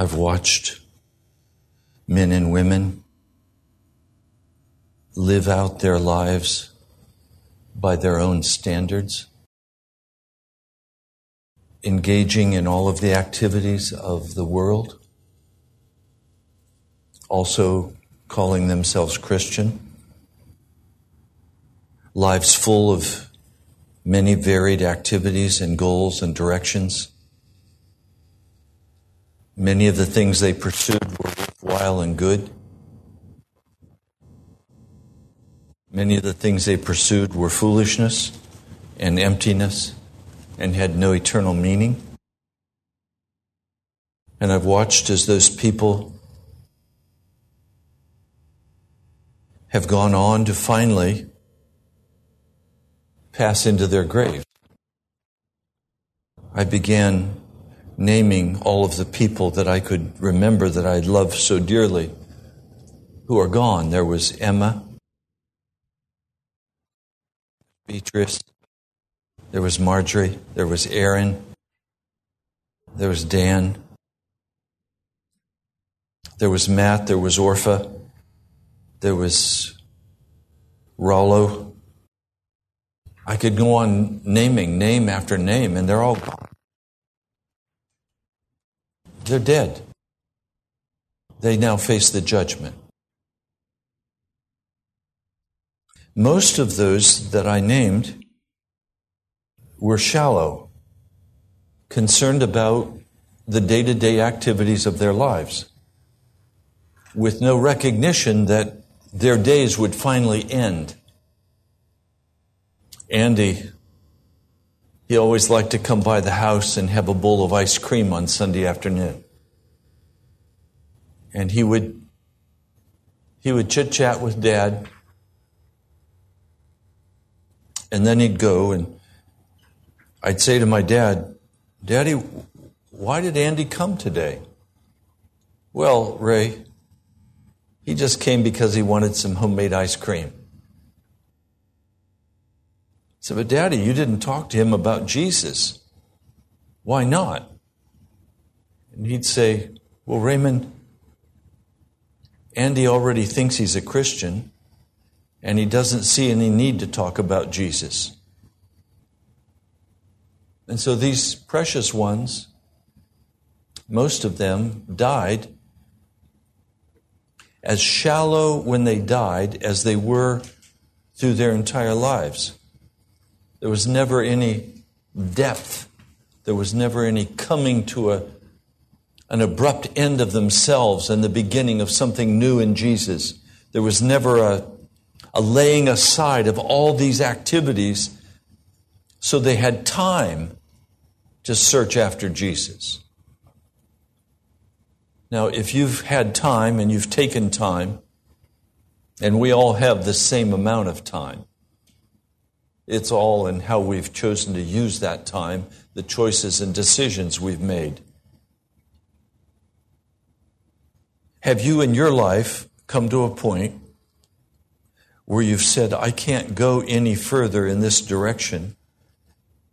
I've watched men and women live out their lives by their own standards, engaging in all of the activities of the world, also calling themselves Christian, lives full of many varied activities and goals and directions. Many of the things they pursued were worthwhile and good. Many of the things they pursued were foolishness and emptiness and had no eternal meaning. And I've watched as those people have gone on to finally pass into their grave. I began naming all of the people that I could remember that I loved so dearly who are gone. There was Emma, Beatrice, there was Marjorie, there was Aaron, there was Dan, there was Matt, there was Orpha, there was Rollo. I could go on naming name after name, and they're all gone. They're dead. They now face the judgment. Most of those that I named were shallow, concerned about the day to day activities of their lives, with no recognition that their days would finally end. Andy he always liked to come by the house and have a bowl of ice cream on Sunday afternoon. And he would he would chit chat with dad. And then he'd go and I'd say to my dad, Daddy, why did Andy come today? Well, Ray, he just came because he wanted some homemade ice cream said, But Daddy, you didn't talk to him about Jesus. Why not? And he'd say, Well, Raymond, Andy already thinks he's a Christian, and he doesn't see any need to talk about Jesus. And so these precious ones, most of them died as shallow when they died as they were through their entire lives. There was never any depth. There was never any coming to a, an abrupt end of themselves and the beginning of something new in Jesus. There was never a, a laying aside of all these activities so they had time to search after Jesus. Now, if you've had time and you've taken time, and we all have the same amount of time, it's all in how we've chosen to use that time, the choices and decisions we've made. Have you in your life come to a point where you've said, I can't go any further in this direction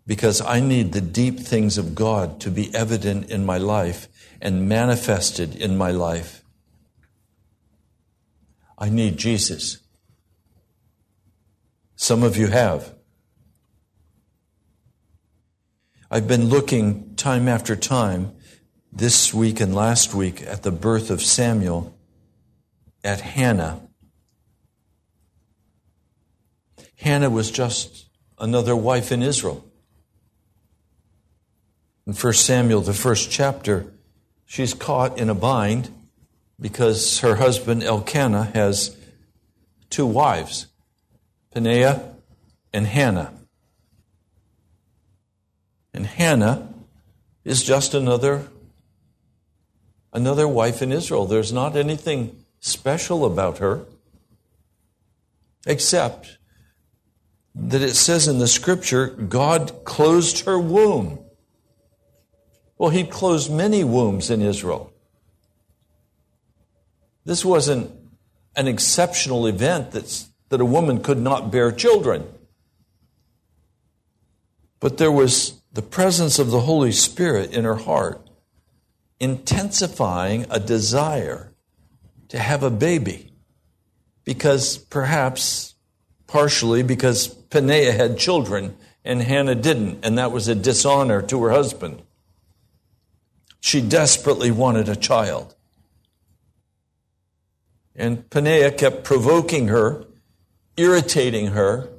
because I need the deep things of God to be evident in my life and manifested in my life? I need Jesus. Some of you have. I've been looking time after time this week and last week at the birth of Samuel, at Hannah. Hannah was just another wife in Israel. In 1 Samuel, the first chapter, she's caught in a bind because her husband Elkanah has two wives, Peninnah and Hannah. And Hannah is just another another wife in Israel. There's not anything special about her except that it says in the scripture God closed her womb. Well, he closed many wombs in Israel. This wasn't an exceptional event that's, that a woman could not bear children. But there was the presence of the Holy Spirit in her heart intensifying a desire to have a baby because perhaps partially because Peninnah had children and Hannah didn't, and that was a dishonor to her husband. She desperately wanted a child. And Peninnah kept provoking her, irritating her,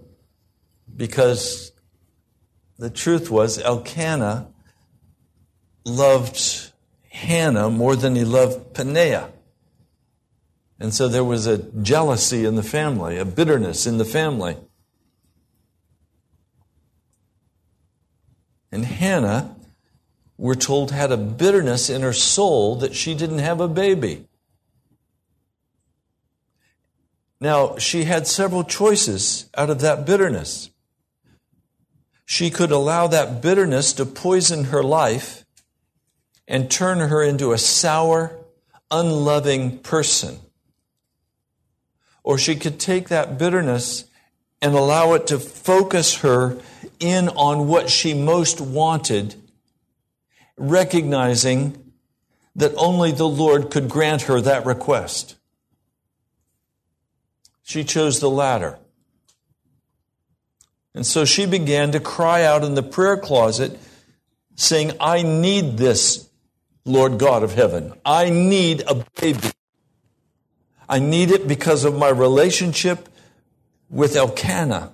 because the truth was Elkanah loved Hannah more than he loved Peninnah. And so there was a jealousy in the family, a bitterness in the family. And Hannah, we're told, had a bitterness in her soul that she didn't have a baby. Now, she had several choices out of that bitterness. She could allow that bitterness to poison her life and turn her into a sour, unloving person. Or she could take that bitterness and allow it to focus her in on what she most wanted, recognizing that only the Lord could grant her that request. She chose the latter. And so she began to cry out in the prayer closet, saying, I need this, Lord God of heaven. I need a baby. I need it because of my relationship with Elkanah.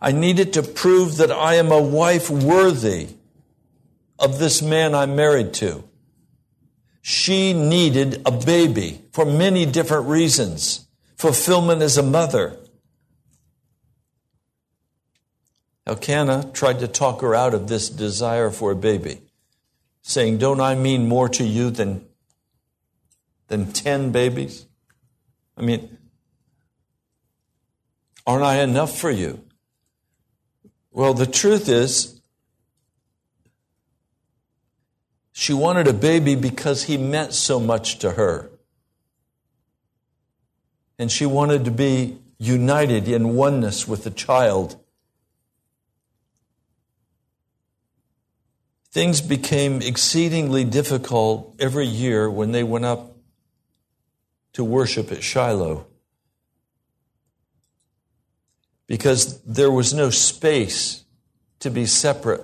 I need it to prove that I am a wife worthy of this man I'm married to. She needed a baby for many different reasons fulfillment as a mother. Elkanah tried to talk her out of this desire for a baby, saying, Don't I mean more to you than, than 10 babies? I mean, aren't I enough for you? Well, the truth is, she wanted a baby because he meant so much to her and she wanted to be united in oneness with the child. Things became exceedingly difficult every year when they went up to worship at Shiloh because there was no space to be separate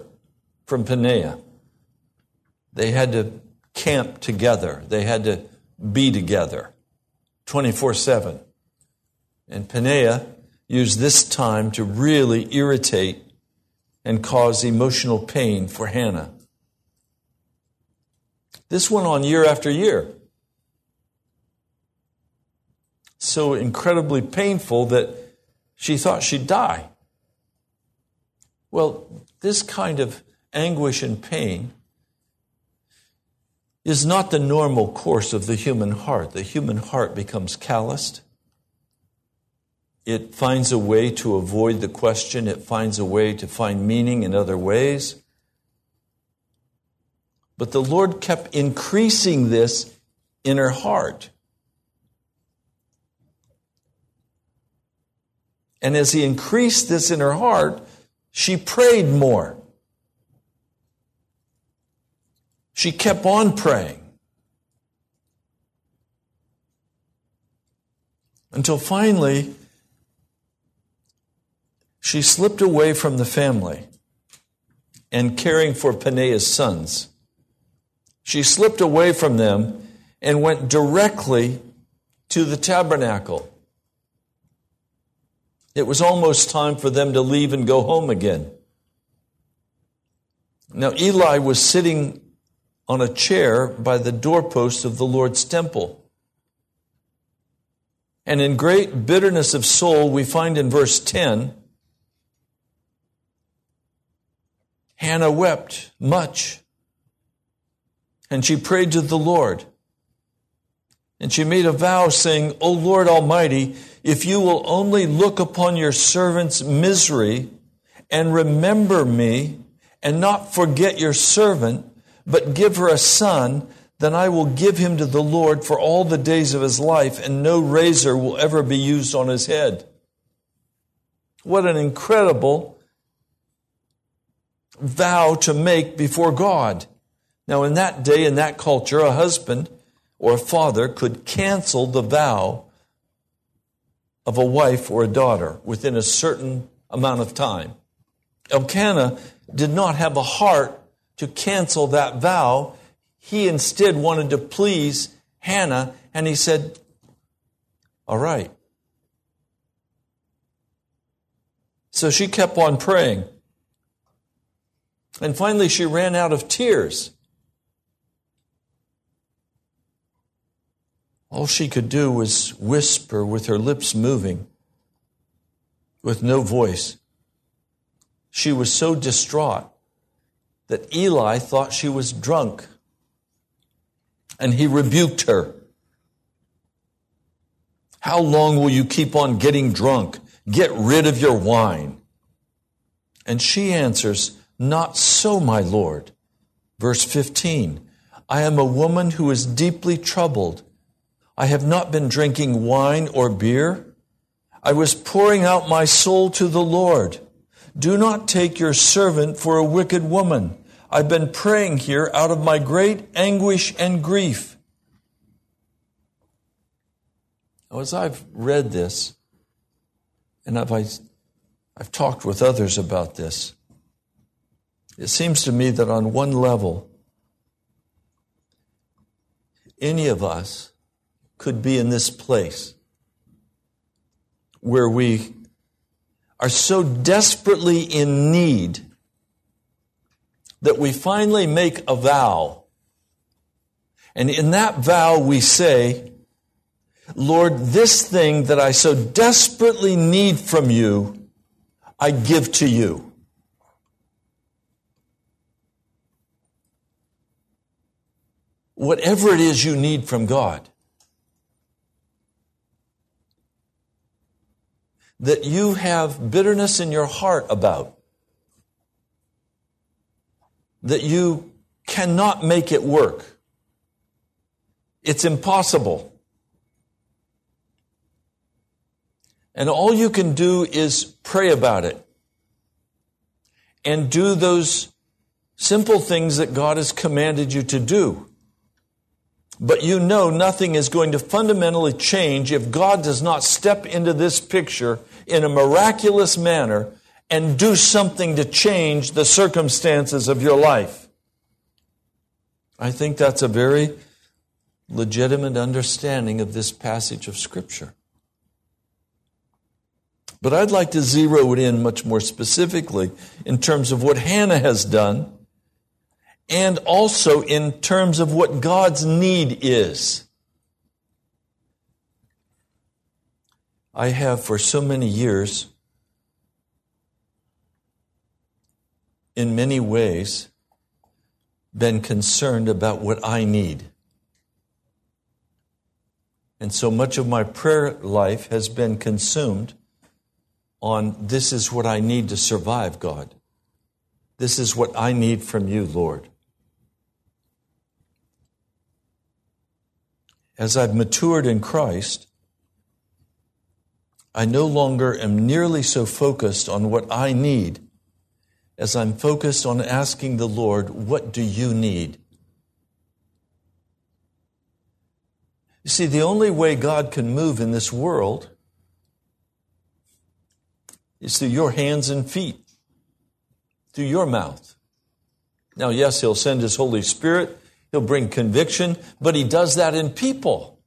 from Peninnah. They had to camp together, they had to be together 24 7. And Peninnah used this time to really irritate and cause emotional pain for Hannah. This went on year after year. So incredibly painful that she thought she'd die. Well, this kind of anguish and pain is not the normal course of the human heart. The human heart becomes calloused. It finds a way to avoid the question, it finds a way to find meaning in other ways. But the Lord kept increasing this in her heart. And as He increased this in her heart, she prayed more. She kept on praying. Until finally, she slipped away from the family and caring for Peninnah's sons. She slipped away from them and went directly to the tabernacle. It was almost time for them to leave and go home again. Now, Eli was sitting on a chair by the doorpost of the Lord's temple. And in great bitterness of soul, we find in verse 10 Hannah wept much. And she prayed to the Lord. And she made a vow saying, O Lord Almighty, if you will only look upon your servant's misery and remember me and not forget your servant, but give her a son, then I will give him to the Lord for all the days of his life, and no razor will ever be used on his head. What an incredible vow to make before God. Now, in that day, in that culture, a husband or a father could cancel the vow of a wife or a daughter within a certain amount of time. Elkanah did not have a heart to cancel that vow. He instead wanted to please Hannah, and he said, All right. So she kept on praying. And finally, she ran out of tears. All she could do was whisper with her lips moving, with no voice. She was so distraught that Eli thought she was drunk, and he rebuked her. How long will you keep on getting drunk? Get rid of your wine. And she answers, Not so, my Lord. Verse 15 I am a woman who is deeply troubled. I have not been drinking wine or beer. I was pouring out my soul to the Lord. Do not take your servant for a wicked woman. I've been praying here out of my great anguish and grief. Now, as I've read this, and I've, I've talked with others about this, it seems to me that on one level, any of us could be in this place where we are so desperately in need that we finally make a vow. And in that vow, we say, Lord, this thing that I so desperately need from you, I give to you. Whatever it is you need from God. That you have bitterness in your heart about, that you cannot make it work. It's impossible. And all you can do is pray about it and do those simple things that God has commanded you to do. But you know nothing is going to fundamentally change if God does not step into this picture in a miraculous manner and do something to change the circumstances of your life. I think that's a very legitimate understanding of this passage of Scripture. But I'd like to zero it in much more specifically in terms of what Hannah has done and also in terms of what God's need is. I have for so many years, in many ways, been concerned about what I need. And so much of my prayer life has been consumed on this is what I need to survive, God. This is what I need from you, Lord. As I've matured in Christ, I no longer am nearly so focused on what I need as I'm focused on asking the Lord, What do you need? You see, the only way God can move in this world is through your hands and feet, through your mouth. Now, yes, He'll send His Holy Spirit, He'll bring conviction, but He does that in people.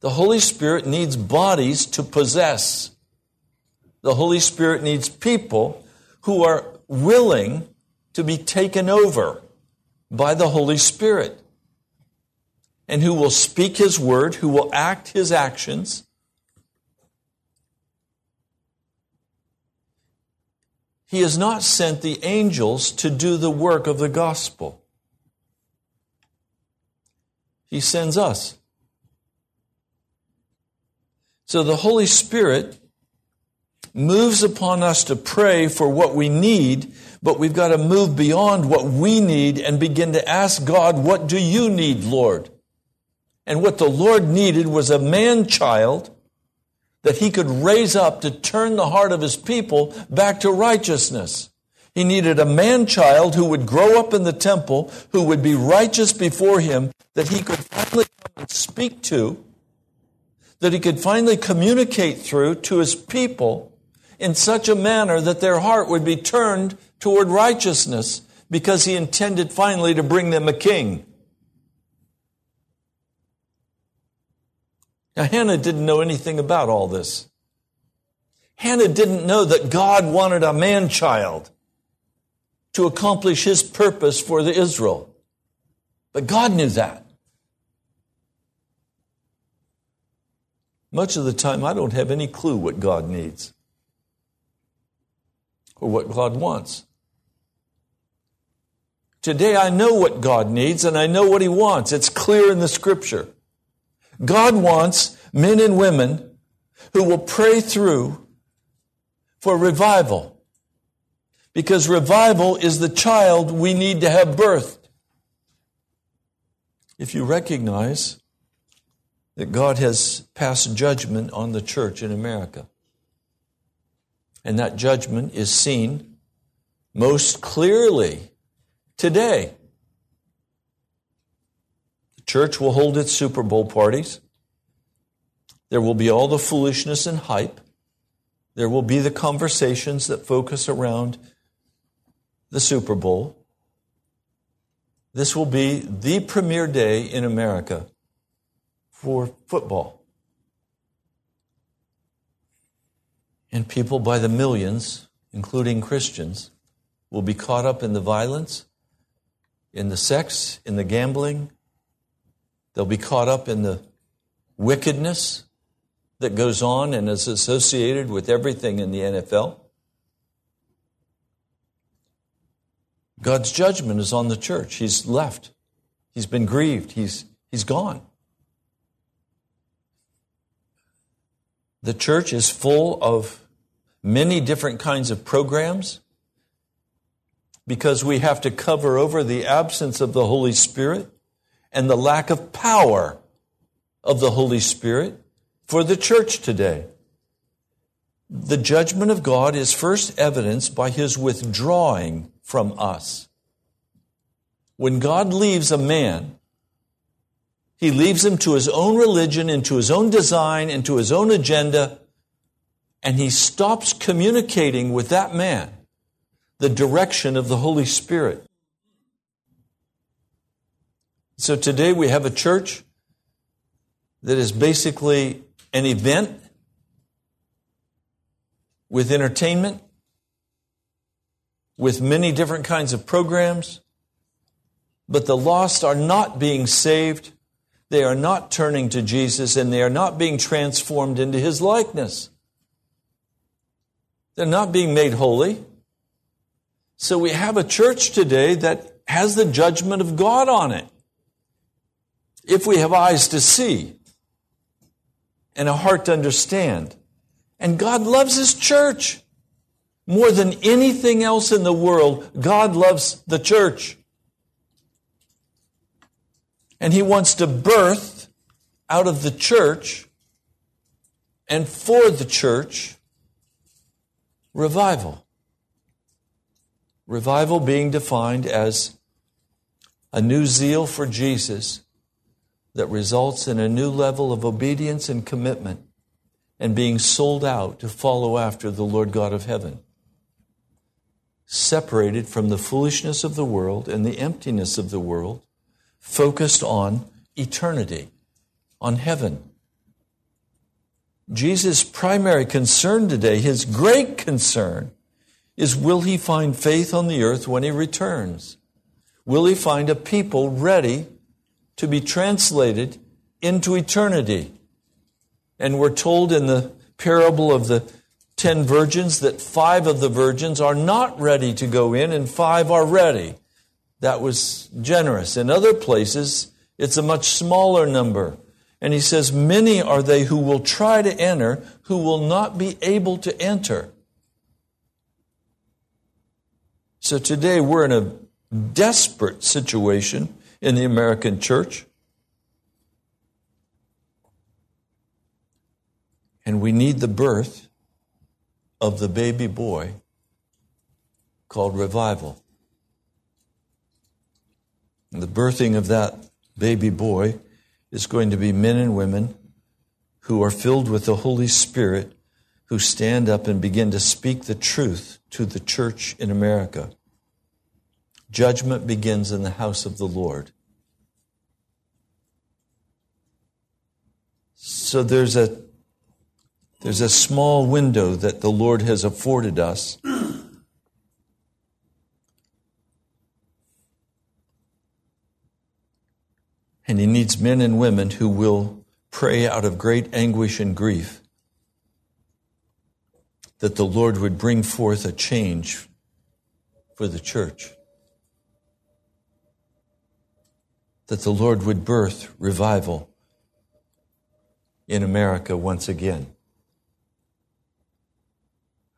The Holy Spirit needs bodies to possess. The Holy Spirit needs people who are willing to be taken over by the Holy Spirit and who will speak His word, who will act His actions. He has not sent the angels to do the work of the gospel. He sends us. So the Holy Spirit moves upon us to pray for what we need, but we've got to move beyond what we need and begin to ask God, What do you need, Lord? And what the Lord needed was a man child that he could raise up to turn the heart of his people back to righteousness. He needed a man child who would grow up in the temple, who would be righteous before him, that he could finally come and speak to, that he could finally communicate through to his people in such a manner that their heart would be turned toward righteousness because he intended finally to bring them a king. Now, Hannah didn't know anything about all this. Hannah didn't know that God wanted a man child to accomplish his purpose for the Israel. But God knew that. Much of the time, I don't have any clue what God needs or what God wants. Today, I know what God needs and I know what He wants. It's clear in the scripture. God wants men and women who will pray through for revival. Because revival is the child we need to have birthed. If you recognize that God has passed judgment on the church in America, and that judgment is seen most clearly today. Church will hold its Super Bowl parties. There will be all the foolishness and hype. There will be the conversations that focus around the Super Bowl. This will be the premier day in America for football. And people by the millions, including Christians, will be caught up in the violence, in the sex, in the gambling. They'll be caught up in the wickedness that goes on and is associated with everything in the NFL. God's judgment is on the church. He's left. He's been grieved. He's, he's gone. The church is full of many different kinds of programs because we have to cover over the absence of the Holy Spirit and the lack of power of the Holy Spirit for the church today. The judgment of God is first evidenced by his withdrawing from us. When God leaves a man, he leaves him to his own religion and to his own design and to his own agenda, and he stops communicating with that man the direction of the Holy Spirit. So today we have a church that is basically an event with entertainment, with many different kinds of programs, but the lost are not being saved. They are not turning to Jesus and they are not being transformed into his likeness. They're not being made holy. So we have a church today that has the judgment of God on it. If we have eyes to see and a heart to understand. And God loves His church. More than anything else in the world, God loves the church. And He wants to birth out of the church and for the church revival. Revival being defined as a new zeal for Jesus that results in a new level of obedience and commitment and being sold out to follow after the Lord God of heaven. Separated from the foolishness of the world and the emptiness of the world, focused on eternity, on heaven. Jesus' primary concern today, his great concern, is will he find faith on the earth when he returns? Will he find a people ready to be translated into eternity? And we're told in the parable of the ten virgins that five of the virgins are not ready to go in and five are ready. That was generous. In other places, it's a much smaller number. And he says, Many are they who will try to enter, who will not be able to enter. So today we're in a desperate situation in the American church. And we need the birth of the baby boy called revival. And the birthing of that baby boy is going to be men and women who are filled with the Holy Spirit who stand up and begin to speak the truth to the church in America. Judgment begins in the house of the Lord. So there's a there's a small window that the Lord has afforded us. And he needs men and women who will pray out of great anguish and grief that the Lord would bring forth a change for the church. That the Lord would birth revival in America once again.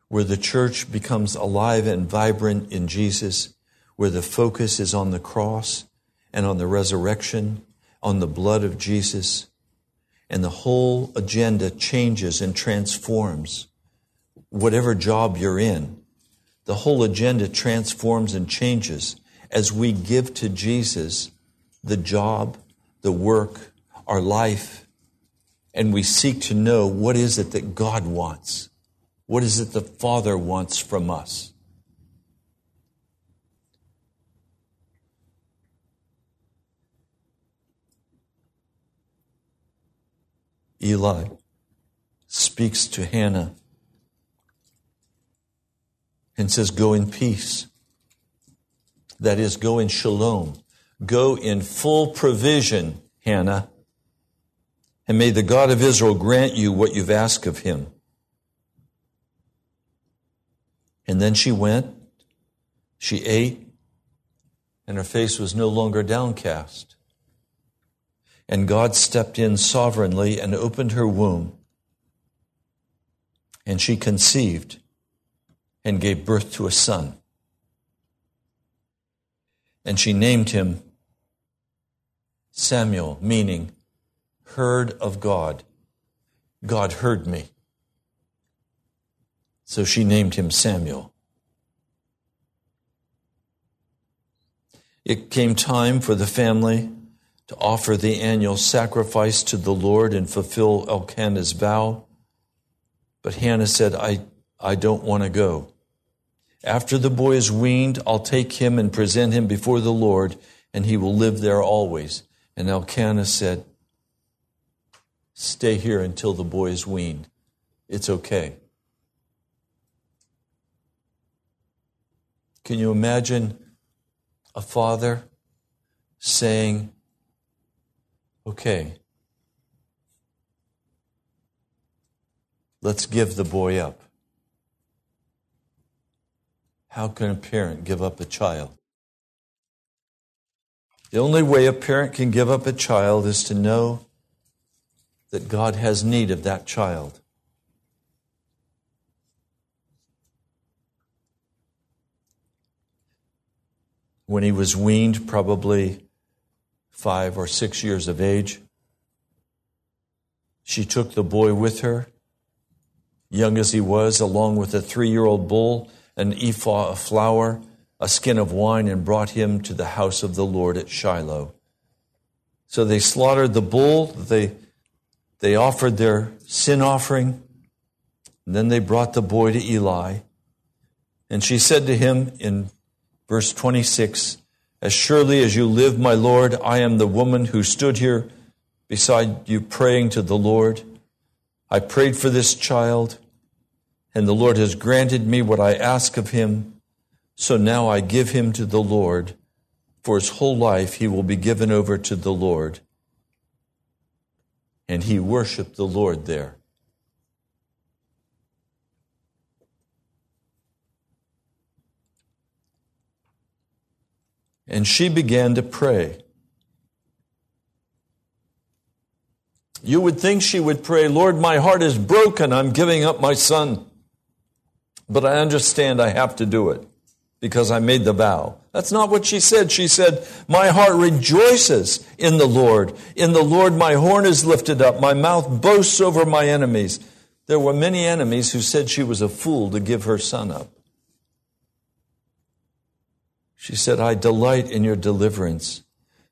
Where the church becomes alive and vibrant in Jesus, where the focus is on the cross and on the resurrection, on the blood of Jesus, and the whole agenda changes and transforms. Whatever job you're in, the whole agenda transforms and changes as we give to Jesus the job, the work, our life, and we seek to know what is it that God wants? What is it the Father wants from us? Eli speaks to Hannah and says, Go in peace. That is, go in shalom. Go in full provision, Hannah. And may the God of Israel grant you what you've asked of him. And then she went, she ate, and her face was no longer downcast. And God stepped in sovereignly and opened her womb. And she conceived and gave birth to a son. And she named him Samuel, meaning heard of God. God heard me. So she named him Samuel. It came time for the family to offer the annual sacrifice to the Lord and fulfill Elkanah's vow. But Hannah said, I, I don't want to go. After the boy is weaned, I'll take him and present him before the Lord, and he will live there always. And Elkanah said, Stay here until the boy is weaned. It's okay. Can you imagine a father saying, Okay, let's give the boy up? How can a parent give up a child? The only way a parent can give up a child is to know that God has need of that child. When he was weaned, probably five or six years of age, she took the boy with her, young as he was, along with a three year old bull, an ephah of flour, a skin of wine, and brought him to the house of the Lord at Shiloh. So they slaughtered the bull, they they offered their sin offering. then they brought the boy to Eli. And she said to him in verse 26, As surely as you live, my Lord, I am the woman who stood here beside you praying to the Lord. I prayed for this child, and the Lord has granted me what I ask of him. So now I give him to the Lord. For his whole life he will be given over to the Lord and he worshiped the Lord there. And she began to pray. You would think she would pray, Lord, my heart is broken. I'm giving up my son. But I understand I have to do it because I made the vow. That's not what she said. She said, My heart rejoices in the Lord. In the Lord, my horn is lifted up. My mouth boasts over my enemies. There were many enemies who said she was a fool to give her son up. She said, I delight in your deliverance.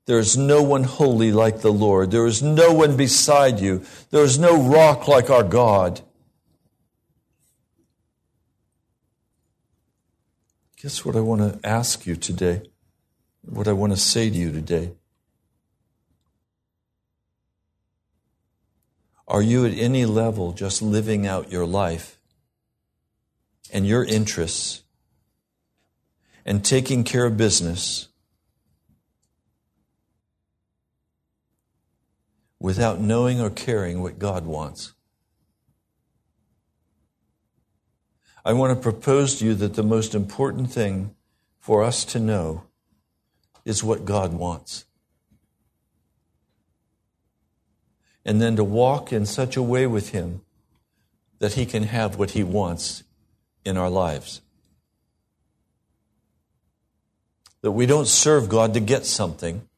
There is no one holy like the Lord. There is no one beside you. There is no rock like our God. Guess what I want to ask you today? What I want to say to you today? Are you at any level just living out your life and your interests and taking care of business without knowing or caring what God wants? I want to propose to you that the most important thing for us to know is what God wants. And then to walk in such a way with Him that He can have what He wants in our lives. That we don't serve God to get something.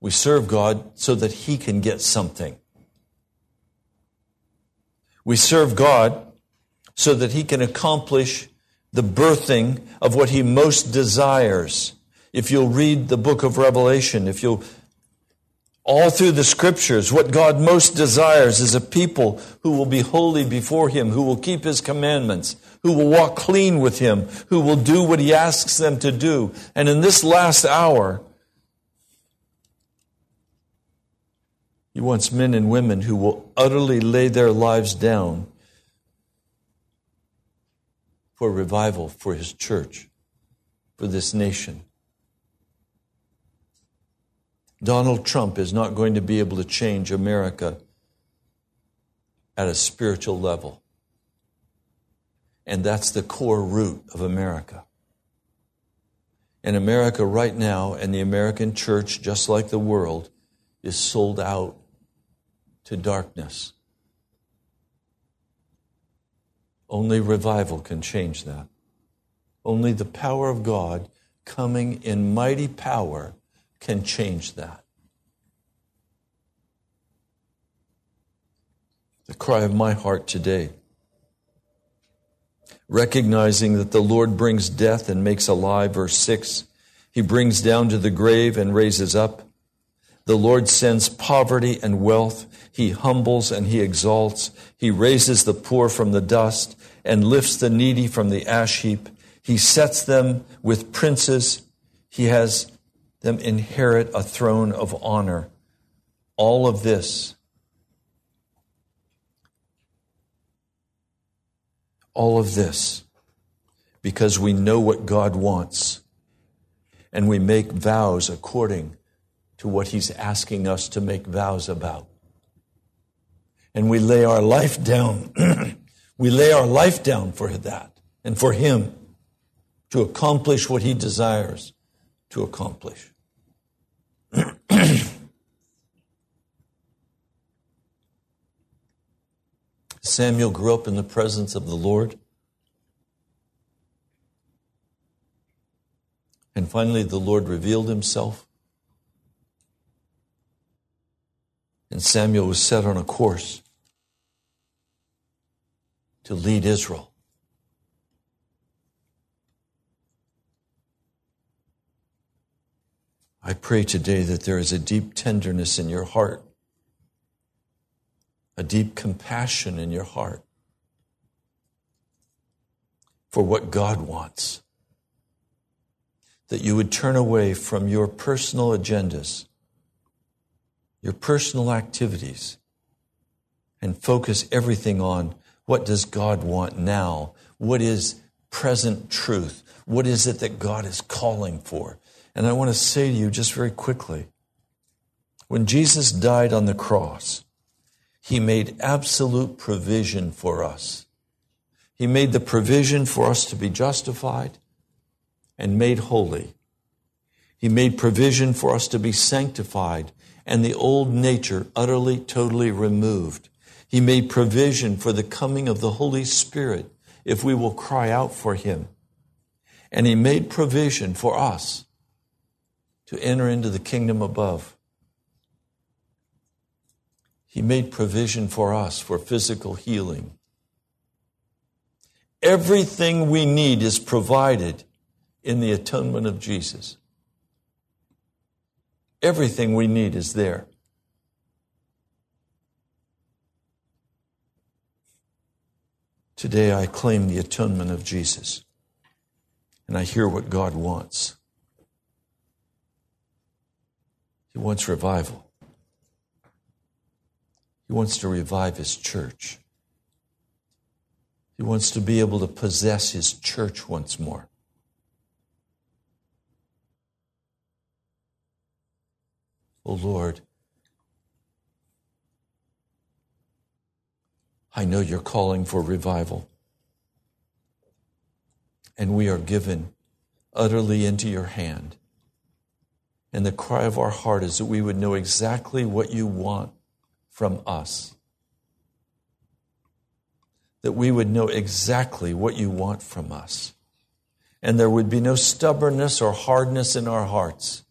We serve God so that He can get something. We serve God so that he can accomplish the birthing of what he most desires. If you'll read the book of Revelation, if you'll all through the scriptures, what God most desires is a people who will be holy before Him, who will keep His commandments, who will walk clean with Him, who will do what He asks them to do. And in this last hour, He wants men and women who will utterly lay their lives down for revival for his church, for this nation. Donald Trump is not going to be able to change America at a spiritual level. And that's the core root of America. And America right now, and the American church, just like the world, is sold out to darkness. Only revival can change that. Only the power of God coming in mighty power can change that. The cry of my heart today, recognizing that the Lord brings death and makes alive, verse 6. He brings down to the grave and raises up. The Lord sends poverty and wealth. He humbles and he exalts. He raises the poor from the dust and lifts the needy from the ash heap. He sets them with princes. He has them inherit a throne of honor. All of this, all of this, because we know what God wants and we make vows according to what He's asking us to make vows about. And we lay our life down We lay our life down for that and for Him to accomplish what He desires to accomplish. Samuel grew up in the presence of the Lord. And finally, the Lord revealed himself. And Samuel was set on a course to lead Israel. I pray today that there is a deep tenderness in your heart, a deep compassion in your heart for what God wants. That you would turn away from your personal agendas, your personal activities, and focus everything on what does God want now? What is present truth? What is it that God is calling for? And I want to say to you just very quickly when Jesus died on the cross, he made absolute provision for us. He made the provision for us to be justified and made holy. He made provision for us to be sanctified and the old nature utterly, totally removed. He made provision for the coming of the Holy Spirit if we will cry out for Him. And He made provision for us to enter into the kingdom above. He made provision for us for physical healing. Everything we need is provided in the atonement of Jesus. Everything we need is there. Today I claim the atonement of Jesus, and I hear what God wants. He wants revival. He wants to revive His church. He wants to be able to possess His church once more. Oh Lord, I know you're calling for revival. And we are given utterly into your hand. And the cry of our heart is that we would know exactly what you want from us. That we would know exactly what you want from us. And there would be no stubbornness or hardness in our hearts.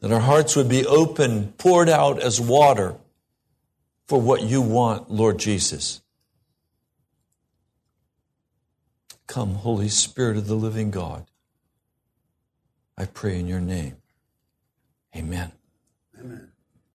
That our hearts would be open, poured out as water for what you want, Lord Jesus. Come, Holy Spirit of the living God. I pray in your name. Amen.